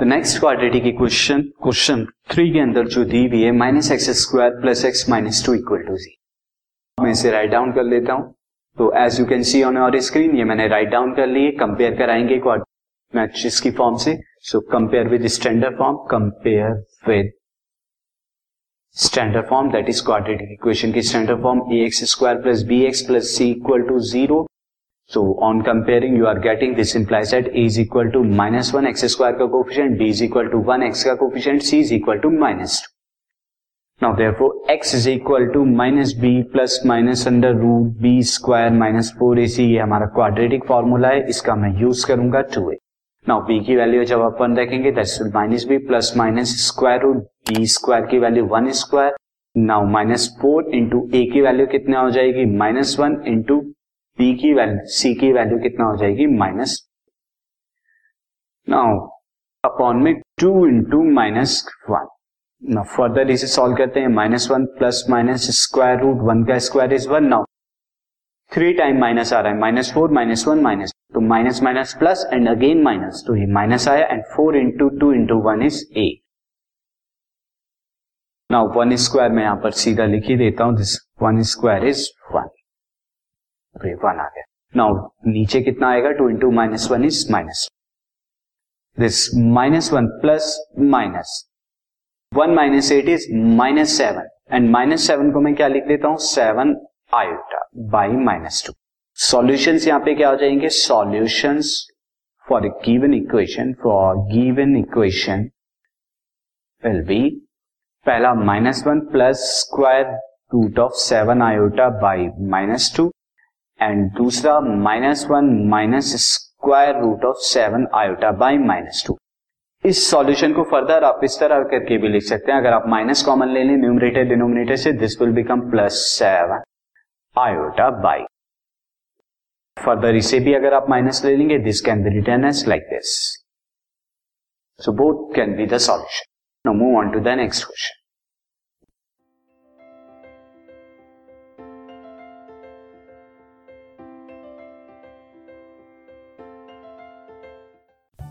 The next quadratic equation question three के अंदर जो दी हुई है minus x square plus x minus two equal to जी मैं इसे राइट डाउन कर लेता हूँ। तो as you can see on your screen ये मैंने राइट डाउन कर लिए कंपेयर कराएँगे मैट्रिक्स की फॉर्म से so. Compare with standard form compare with standard form that is quadratic equation की standard form a x square plus b x plus c equal to zero So on comparing, you are getting this implies that a is equal to minus one x square का coefficient b is equal to one x का coefficient c is equal to minus two Now therefore x is equal to minus b plus minus under root b square minus four ac ये हमारा quadratic formula है इसका मैं use करूँगा two a now b की value जब अपन that's minus b plus minus square root b square की value one square now minus four into a की वैल्यू कितना हो जाएगी माइनस वन इंटू बी की वैल्यू सी की वैल्यू कितना हो जाएगी? माइनस नाउ अपॉन में two into minus one now further इसे सॉल्व करते हैं. Minus one plus minus square root one का square is one now three time minus आ रहा है. Minus four minus one minus तो minus minus plus and again minus तो ये minus आया and four into two into one is eight now one square में यहाँ पर सीधा लिख ही देता हूँ. This one square is one तो ये वन आ गया। नाउ नीचे कितना आएगा? Two into minus one is minus this minus one plus minus one minus eight is minus seven and minus seven को मैं क्या लिख देता हूँ? Seven iota by minus two solution यहाँ पे क्या हो जाएँगे? Solution for a given equation for given equation will be पहला minus one plus square root of seven iota by minus two and दूसरा minus one minus square root of seven iota by minus two इस solution को further आप इस तरह करके भी लिख सकते हैं। अगर आप माइनस कॉमन ले लें न्यूमरेटर डिनोमिनेटर से this will become plus seven iota by further इसे भी अगर आप माइनस ले लेंगे this can be return as like this so both can be the solution no move on to the next question